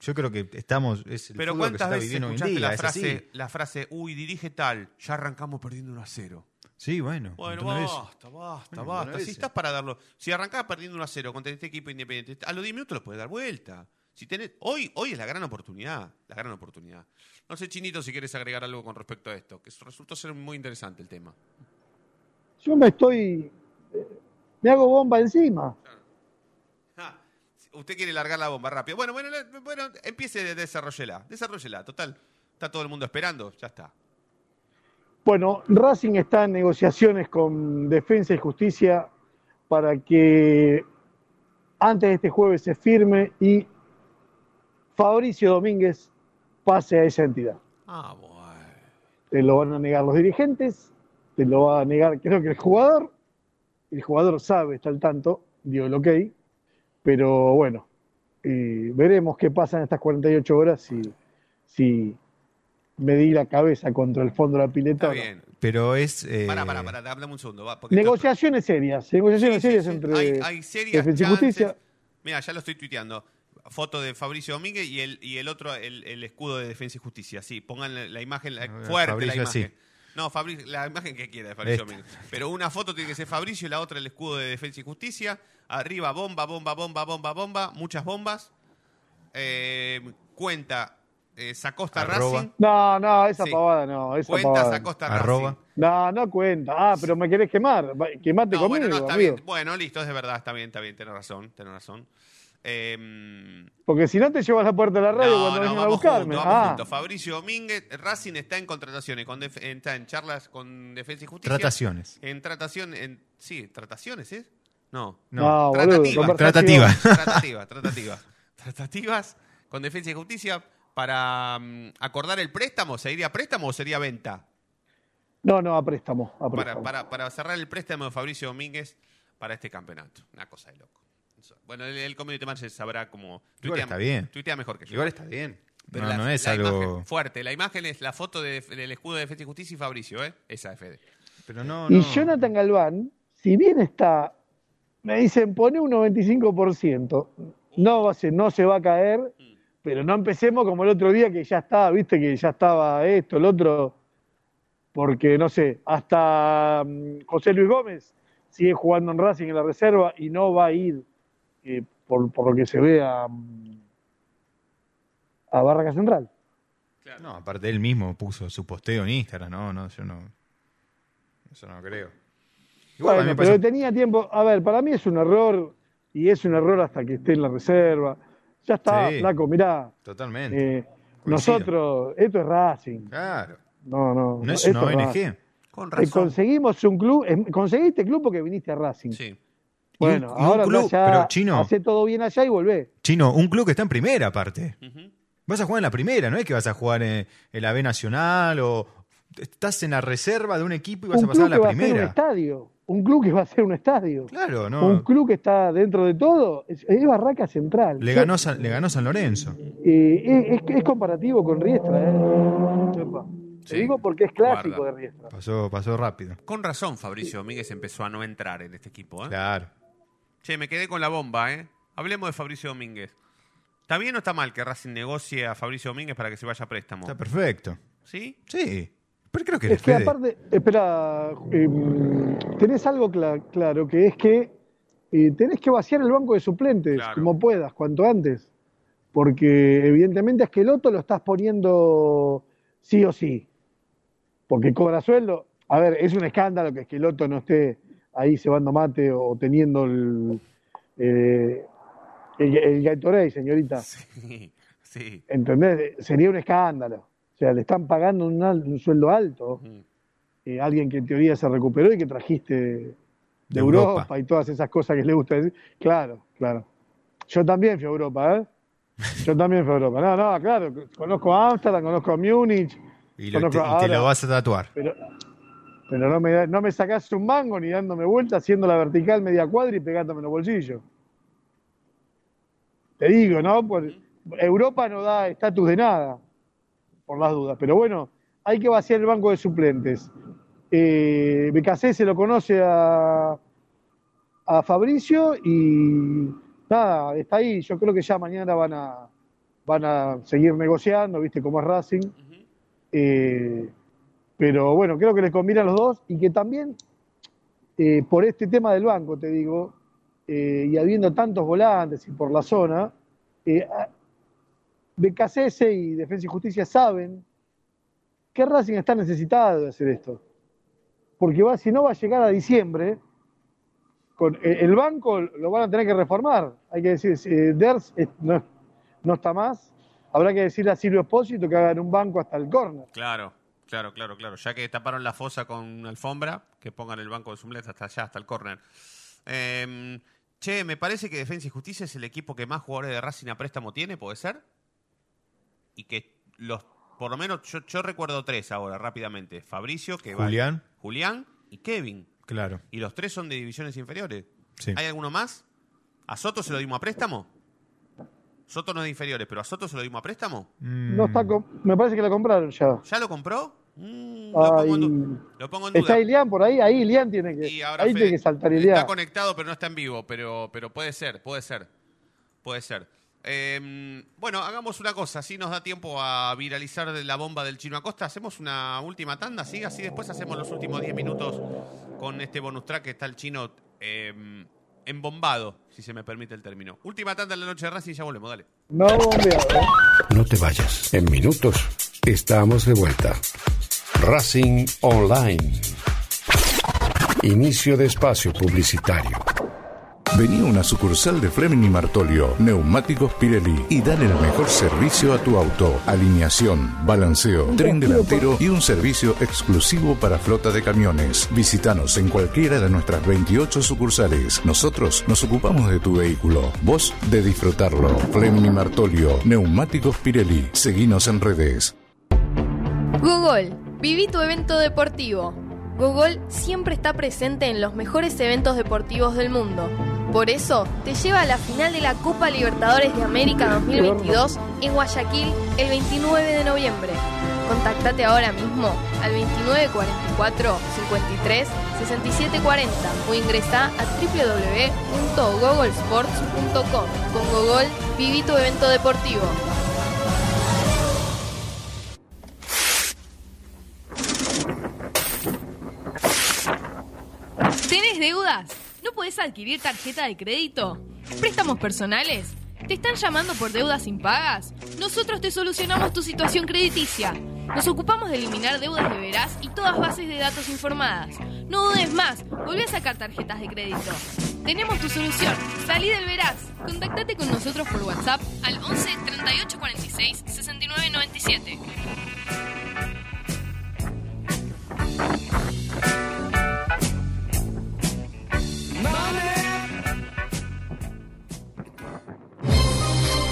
yo creo que estamos es el Pero que se ¿cuántas está hoy en escuchaste día, la frase, la frase, uy, dirige tal, ya arrancamos perdiendo 1 a 0? Sí, bueno. Bueno, basta, basta, Bueno, basta. Si estás para darlo, si arrancás perdiendo 1 a 0 contra este equipo independiente, a los 10 minutos lo puedes dar vuelta. Si tenés, hoy, hoy es la gran oportunidad, la gran oportunidad. No sé, Chinito, si quieres agregar algo con respecto a esto, que resultó ser muy interesante el tema. Yo me estoy. eh, Me hago bomba encima. Ah, usted quiere largar la bomba rápido. Bueno, bueno, bueno, empiece, desarrollela, desarrollela. Total, está todo el mundo esperando, ya está. Bueno, Racing está en negociaciones con Defensa y Justicia para que antes de este jueves se firme y Fabricio Domínguez pase a esa entidad. Ah, bueno. Te lo van a negar los dirigentes, te lo va a negar creo que el jugador. El jugador sabe, está al tanto, dio el ok, pero bueno, y veremos qué pasa en estas 48 horas si, si me di la cabeza contra el fondo de la pileta. Está no. bien. Pero es. eh, Pará, pará, pará, dame un segundo. va, Negociaciones serias, negociaciones Sí, sí, serias sí. entre Hay, hay serias Defensa y. Justicia. Mira, ya lo estoy tuiteando. Foto de Fabricio Domínguez y el, y el otro, el, el escudo de Defensa y Justicia. Sí, pongan la, la imagen, la- fuerte Fabricio, la imagen. sí. No, Fabricio, la imagen que quiera de Fabricio Esta. Domínguez. Pero una foto tiene que ser Fabricio y la otra el escudo de Defensa y Justicia. Arriba, bomba, bomba, bomba, bomba, bomba. Muchas bombas. Eh, cuenta eh, Sacosta Arroba. Racing. No, no, esa Sí. pavada no, esa Cuenta pavada. no. Sacosta Arroba. Racing. No, no cuenta. Ah, pero me querés quemar. Va- Quemate No, conmigo, bueno, no, está amigo. bien. Bueno, listo, es de verdad, está bien, está bien, tenés razón, tenés razón. Eh, Porque si no te llevas a la puerta de la radio no, cuando no, vengan a vamos buscarme. juntos, vamos ah, juntos. Fabricio Domínguez, Racing está en contrataciones, con def- está en charlas con Defensa y Justicia. Trataciones. En tratación, en, sí, trataciones, ¿es? No. no, No, boludo, Tratativa. conversación. Tratativa. Tratativas, tratativas. Tratativas con Defensa y Justicia para mm, acordar el préstamo. ¿Sería préstamo o sería venta? No, no, a préstamo. A Para, préstamo. para, para cerrar el préstamo de Fabricio Domínguez para este campeonato. Una cosa de loco. Bueno, el, el community manager sabrá cómo. Igual está bien. Tuitea mejor que yo. Igual está bien. Pero no, la- no es la algo. imagen- fuerte. La imagen es la foto de- del escudo de Defensa y Justicia y Fabricio, ¿eh? Esa de Fede. Pero no, Y. Jonathan Galván, si bien está, me dicen, pone un 95%, no, ser- no se va a caer, pero no empecemos como el otro día que ya estaba, viste, que ya estaba esto, el otro, porque no sé, hasta mm, José Luis Gómez sigue jugando en Racing en la reserva y no va a ir, eh, por, por lo que se ve, a, mm, a Barraca Central. No, aparte él mismo puso su posteo en Instagram, no, no, yo no. Eso no creo. Igual Bueno, pero tenía tiempo. A ver, para mí es un error y es un error hasta que esté en la reserva. Ya está, Sí. flaco, mirá. Totalmente. eh, nosotros, esto es Racing. Claro. No, no. No es esto una ONG. Racing. Con Eh, conseguimos un club, eh, conseguiste club porque viniste a Racing. Sí. Bueno, Y un- ahora club, andá allá, pero, Chino. hacé todo bien allá y volvé. Chino, un club que está en primera aparte. Vas a jugar en la primera, no es que vas a jugar en, en la B Nacional o estás en la reserva de un equipo y vas un a pasar club a la que va a ser un primera. estadio. Un club que va a ser un estadio. Claro, no. Un club que está dentro de todo. Es, es Barraca Central. Le ganó, San, le ganó San Lorenzo. Eh, es, comparativo con Riestra, ¿eh? Epa. Te Sí, digo porque es clásico guarda. de Riestra. Pasó, pasó rápido. Con razón, Fabricio Domínguez empezó a no entrar en este equipo, ¿eh? Claro. Che, me quedé con la bomba, ¿eh? Hablemos de Fabricio Domínguez. ¿Está bien o está mal que Racing negocie a Fabricio Domínguez para que se vaya a préstamo? Está perfecto. ¿Sí? Sí. Que Es que Fede. aparte, espera, eh, tenés algo cla- claro, que es que eh, tenés que vaciar el banco de suplentes Claro. como puedas, cuanto antes. Porque evidentemente a Esqueloto lo estás poniendo sí o sí. Porque cobra sueldo. A ver, es un escándalo que Esqueloto no esté ahí cebando mate o teniendo el, eh, el, el Gatorade, señorita. Sí, sí. ¿Entendés? Sería un escándalo. Sea, le están pagando un, sueldo alto. Eh, alguien que en teoría se recuperó y que trajiste de, De Europa. Europa. y todas esas cosas que le gusta decir. Claro, claro. Yo también fui a Europa, ¿eh? Yo también fui a Europa. No, no, claro. Conozco a Ámsterdam, conozco a Múnich. Y, lo- conozco te, a- y te lo vas a tatuar. Pero, pero no, me, no me sacás un mango ni dándome vuelta, haciendo la vertical media cuadra y pegándome en los bolsillos. Te digo, ¿no? Por- Europa no da estatus de nada, por las dudas. Pero bueno, hay que vaciar el banco de suplentes. Eh, BKC se lo conoce a, a Fabricio y nada, está ahí. Yo creo que ya mañana van a, van a seguir negociando, ¿viste? Como es Racing. Eh, pero bueno, creo que les conviene a los dos y que también eh, por este tema del banco, te digo, eh, y habiendo tantos volantes y por la zona, eh, BKCS y Defensa y Justicia saben que Racing está necesitado de hacer esto. Porque va, si no va a llegar a diciembre, el banco lo van a tener que reformar. Hay que decir, eh, Ders no, está más, habrá que decirle a Silvio Espósito que hagan un banco hasta el córner. Claro, claro, claro, claro. Ya que taparon la fosa con alfombra, que pongan el banco de suplentes hasta allá, hasta el córner. Eh, che, me parece que Defensa y Justicia es el equipo que más jugadores de Racing a préstamo tiene, ¿puede ser? Y que los, por lo menos, yo, yo recuerdo tres ahora, rápidamente. Fabricio, que va- Julián. Julián y Kevin. Claro. Y los tres son de divisiones inferiores. Sí. ¿Hay alguno más? ¿A Soto se lo dimos a préstamo? Soto no es de inferiores, pero ¿a Soto se lo dimos a préstamo? Mm. No está me parece que la compraron ya. ¿Ya lo compró? Mm, lo, pongo en lo pongo en duda. ¿Está Ilian por ahí? Ahí Ilian tiene que, Y ahora ahí Fede- tiene que saltar Está Ilian. conectado, pero no está en vivo. Pero, pero puede ser, puede ser. Puede ser. Eh, bueno, hagamos una cosa. Así nos da tiempo a viralizar la bomba del Chino Acosta. Hacemos una última tanda, ¿sí? Así después hacemos los últimos 10 minutos con este bonus track que está el Chino eh, embombado, si se me permite el término. Última tanda en la noche de Racing y ya volvemos, dale. No. No te vayas. En minutos estamos de vuelta. Racing Online. Inicio de espacio publicitario. Vení a una sucursal de Fleming y Martolio, Neumáticos Pirelli y dale el mejor servicio a tu auto. Alineación, balanceo, tren delantero y un servicio exclusivo para flota de camiones. Visítanos en cualquiera de nuestras 28 sucursales. Nosotros nos ocupamos de tu vehículo, vos de disfrutarlo. Fleming y Martolio, Neumáticos Pirelli. Seguinos en redes. Google, Viví tu evento deportivo. Gogol siempre está presente en los mejores eventos deportivos del mundo. Por eso, te lleva a la final de la Copa Libertadores de América 2022 en Guayaquil el 29 de noviembre. Contactate ahora mismo al 2944 53 6740 o ingresa a www.gogolsports.com. Con Gogol, viví tu evento deportivo. ¿Tenés deudas? ¿No podés adquirir tarjeta de crédito? ¿Préstamos personales? ¿Te están llamando por deudas impagas? Nosotros te solucionamos tu situación crediticia. Nos ocupamos de eliminar deudas de veraz y todas bases de datos informadas. No dudes más, volví a sacar tarjetas de crédito. Tenemos tu solución. Salí del veraz. Contactate con nosotros por WhatsApp al 11 38 46 69 97.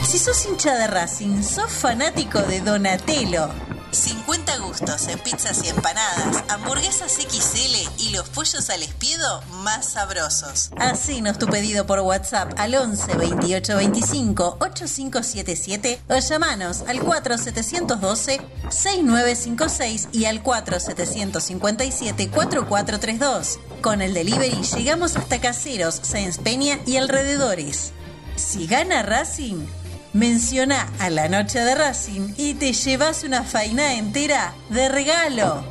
Si sos hincha de Racing, sos fanático de Donatello. 50 gustos en pizzas y empanadas, hamburguesas XL y los pollos al espiedo más sabrosos. Hacenos tu pedido por WhatsApp al 11 28 25 8577 o llamanos al 4712 6956 y al 4757 4432. Con el delivery llegamos hasta Caseros, Sáenz Peña y alrededores. Si gana Racing, menciona a la noche de Racing y te llevas una faina entera de regalo.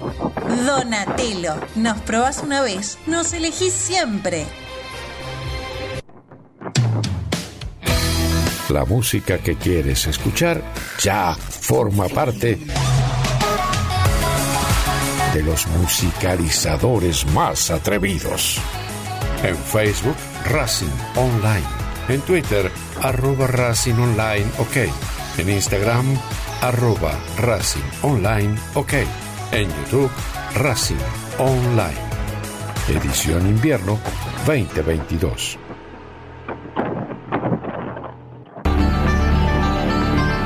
Donatello, nos probás una vez, nos elegís siempre. La música que quieres escuchar ya forma parte de los musicalizadores más atrevidos. En Facebook, Racing Online. En Twitter, arroba Racing Online OK. En Instagram, arroba Racing Online OK. En YouTube, Racing Online. Edición Invierno 2022.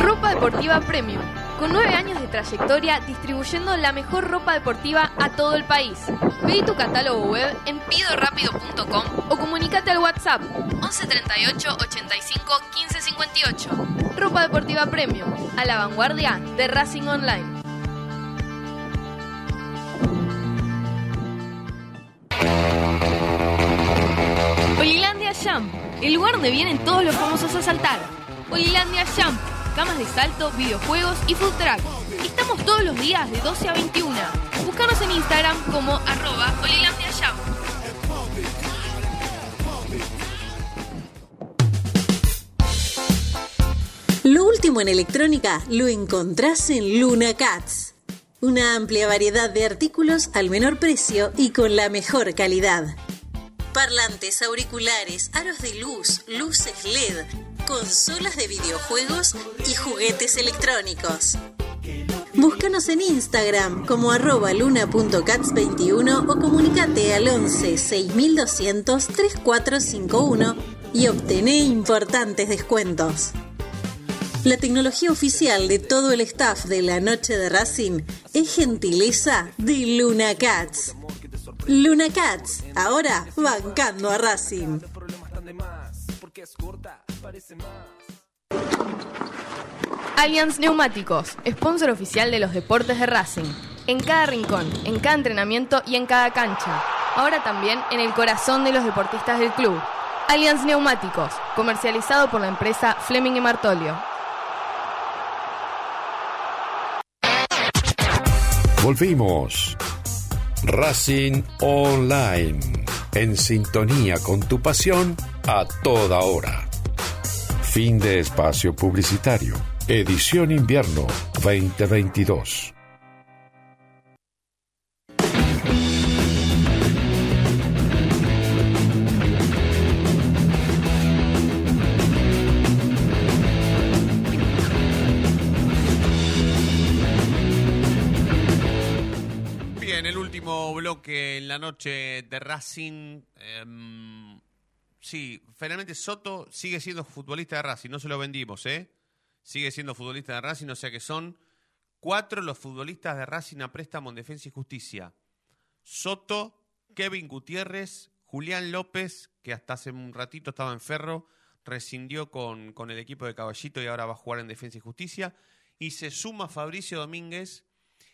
Ropa Deportiva Premium. Con nueve años de trayectoria distribuyendo la mejor ropa deportiva a todo el país. Pedí tu catálogo web en pidorapido.com o comunícate al WhatsApp 11 38 85 15 58. Ropa Deportiva Premium, a la vanguardia de Racing Online. Olilandia Jump, el lugar donde vienen todos los famosos a saltar. Olilandia Jump, camas de salto, videojuegos y food truck. Estamos todos los días de 12 a 21. Búscanos en Instagram como arroba. Lo último en electrónica lo encontrás en Luna Cats. Una amplia variedad de artículos al menor precio y con la mejor calidad. Parlantes, auriculares, aros de luz, luces LED, consolas de videojuegos y juguetes electrónicos. Búscanos en Instagram como arroba luna.cats21 o comunicate al 11 6200 3451 y obtené importantes descuentos. La tecnología oficial de todo el staff de la noche de Racing es gentileza de Luna Cats. Luna Cats, ahora bancando a Racing. Allianz Neumáticos, sponsor oficial de los deportes de Racing. En cada rincón, en cada entrenamiento y en cada cancha. Ahora también en el corazón de los deportistas del club. Allianz Neumáticos, comercializado por la empresa Fleming y Martolio. Volvimos. Racing Online. En sintonía con tu pasión a toda hora. Fin de espacio publicitario. Edición Invierno 2022. Bien, el último bloque en la noche de Racing. em, sí, finalmente Soto sigue siendo futbolista de Racing, no se lo vendimos, ¿eh? Sigue siendo futbolista de Racing, o sea que son Cuatro los futbolistas de Racing a préstamo en Defensa y Justicia. Soto, Kevin Gutiérrez, Julián López, que hasta hace un ratito estaba en Ferro, rescindió con, con el equipo de Caballito y ahora va a jugar en Defensa y Justicia. Y se suma Fabricio Domínguez,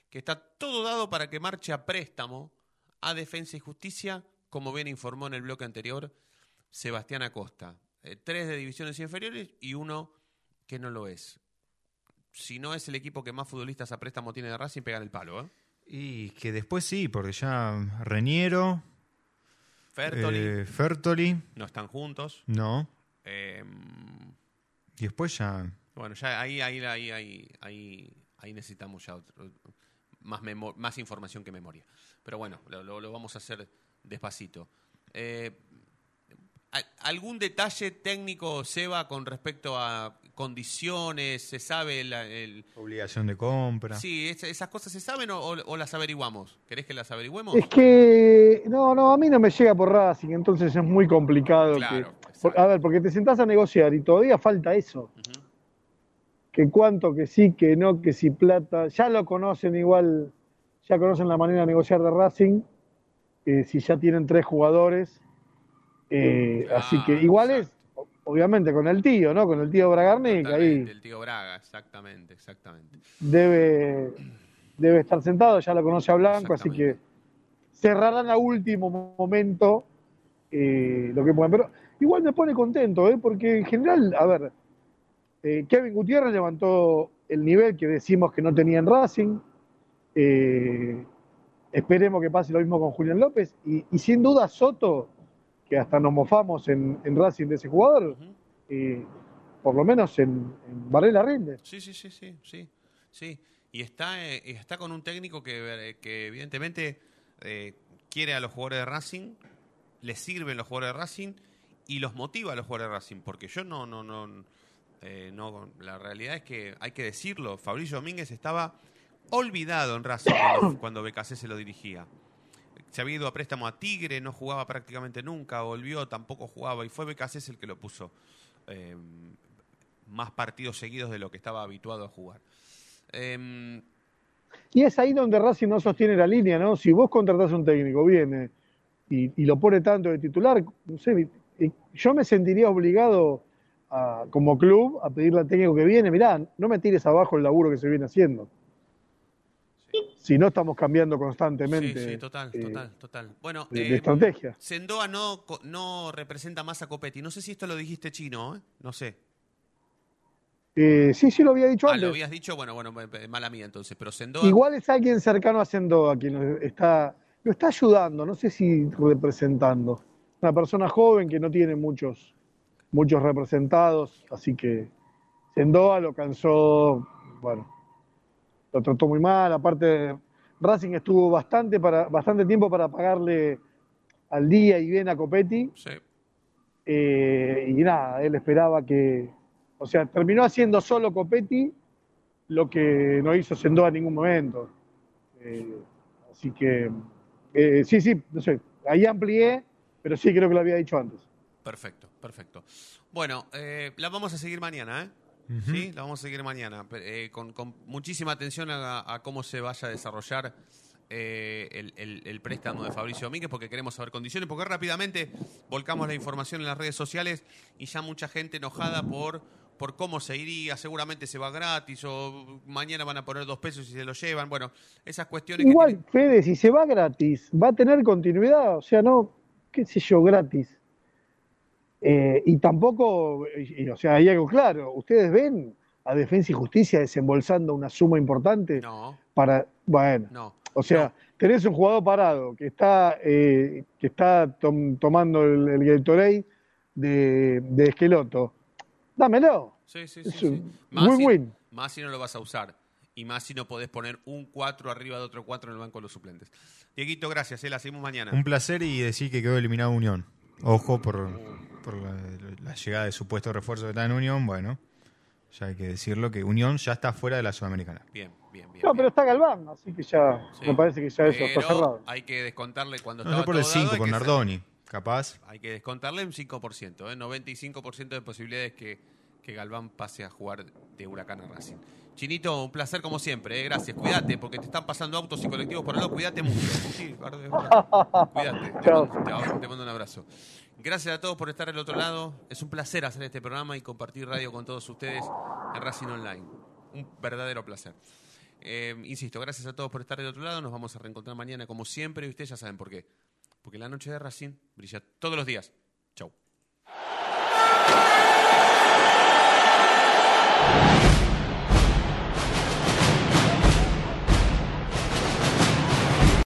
que está todo dado para que marche a préstamo a Defensa y Justicia, como bien informó en el bloque anterior Sebastián Acosta. Eh, tres de divisiones inferiores y uno que no lo es. Si no es el equipo que más futbolistas a préstamo tiene de Racing, pegan el palo. ¿eh? Y que después sí, porque ya Reñero, Fertoli. eh, Fertoli, No están juntos. no. Eh, Y después ya. bueno, ya ahí, ahí, ahí, ahí, ahí, ahí necesitamos ya otro- más, más información que memoria. Pero bueno, lo, lo- lo vamos a hacer despacito. Eh, ¿al- ¿Algún detalle técnico, Seba, con respecto a condiciones? ¿Se sabe la- el, Obligación de compra. Sí, es- esas cosas se saben o, o- o las averiguamos. ¿Querés que las averigüemos? Es que, no, no, a mí no me llega por Racing, entonces es muy complicado. Claro, que, por- a ver, porque te sentás a negociar y todavía falta eso. Que cuánto, que sí, que no, que si plata. Ya lo conocen igual, ya conocen la manera de negociar de Racing, eh, si ya tienen tres jugadores. Eh, así que igual es, obviamente, con el tío, ¿no? Con el tío Bragarnik, ahí Del tío Braga, exactamente, exactamente. debe, debe estar sentado, ya lo conoce a Blanco, así que cerrarán a último momento eh, lo que puedan. Pero igual me pone contento, ¿eh? porque en general, a ver, eh, Kevin Gutiérrez levantó el nivel que decimos que no tenía en Racing. eh, esperemos que pase lo mismo con Julián López. Y, y sin duda Soto, que hasta nos mofamos en, en Racing de ese jugador, eh, por lo menos en, en Varela rinde. Sí, sí, sí, sí, sí, sí. Y está, eh, y está con un técnico que, eh, que evidentemente eh, quiere a los jugadores de Racing, les sirven los jugadores de Racing y los motiva a los jugadores de Racing, porque yo no, no, no, eh, no, la realidad es que hay que decirlo, Fabricio Domínguez estaba olvidado en Racing cuando, cuando BKC se lo dirigía. Se había ido a préstamo a Tigre, no jugaba prácticamente nunca, volvió, tampoco jugaba, y fue BKC el que lo puso eh, más partidos seguidos de lo que estaba habituado a jugar. Em, Y es ahí donde Racing no sostiene la línea, ¿no? Si vos contratás a un técnico, viene y, y lo pone tanto de titular, no sé, eh, yo me sentiría obligado a- como club a pedirle al técnico que viene, mirá, no me tires abajo el laburo que se viene haciendo. Si no estamos cambiando constantemente sí, sí, total, eh, total, total. Bueno, de, de em, estrategia. Sendoa no, no representa más a Copetti. No sé si esto lo dijiste chino, ¿eh? No sé. Eh, sí, sí lo había dicho Ah, antes. lo habías dicho, bueno, bueno, eh, mala mía entonces, pero Sendoa... Igual es alguien cercano a Sendoa quien lo está, lo está ayudando, no sé si representando. Una persona joven que no tiene muchos, muchos representados, así que Sendoa lo cansó, bueno, lo trató muy mal. Aparte, Racing estuvo bastante, para, bastante tiempo para pagarle al día y bien a Copetti. Sí. Eh, y nada, él esperaba que, o sea, terminó haciendo solo Copetti lo que no hizo Sendoa en ningún momento. Eh, así que, eh, sí, sí, no sé, ahí amplié, pero sí creo que lo había dicho antes. Perfecto, perfecto. Bueno, eh, la vamos a seguir mañana, ¿eh? Sí, la vamos a seguir mañana, eh, con, con muchísima atención a, a cómo se vaya a desarrollar eh, el, el- el préstamo de Fabricio Domínguez, porque queremos saber condiciones, porque rápidamente volcamos la información en las redes sociales y ya mucha gente enojada por, por cómo se iría, seguramente se va gratis o mañana van a poner dos pesos y se lo llevan, bueno, esas cuestiones que Igual, Fede, si se va gratis, va a tener continuidad, o sea, no, qué sé yo, gratis. Eh, y tampoco, y- y, o sea, hay algo claro, ¿ustedes ven a Defensa y Justicia desembolsando una suma importante No. para, bueno, No. o sea, tenés un jugador parado que está, eh, que está tom- tomando el, el Gatorade de, de Esqueloto, dámelo. Sí, sí, Es sí. un sí. Más, si, win-win. más si no lo vas a usar. Y más si no podés poner un 4 arriba de otro 4 en el banco de los suplentes. Dieguito, gracias. Eh, la seguimos mañana. Un placer y decir que quedó eliminado Unión. Ojo por, por la, la llegada de supuesto refuerzo que está en Unión. Bueno, ya hay que decirlo que Unión ya está fuera de la Sudamericana. Bien, bien, bien. No, pero está Galván, así que ya Sí. me parece que ya eso está cerrado. hay que descontarle cuando No, estaba por el todo dado, 5, hay por que Nardoni. Capaz. Hay que descontarle un 5%, ¿eh? 95% de posibilidades que, que Galván pase a jugar de Huracán a Racing. Chinito, un placer como siempre, eh. gracias. Cuídate, porque te están pasando autos y colectivos por el lado. Cuídate mucho. Sí, Cuídate. Te mando, te mando un abrazo. Gracias a todos por estar del otro lado. Es un placer hacer este programa y compartir radio con todos ustedes en Racing Online. Un verdadero placer. Eh, insisto, gracias a todos por estar del otro lado. Nos vamos a reencontrar mañana como siempre y ustedes ya saben por qué. Porque la noche de Racing brilla todos los días. Chau.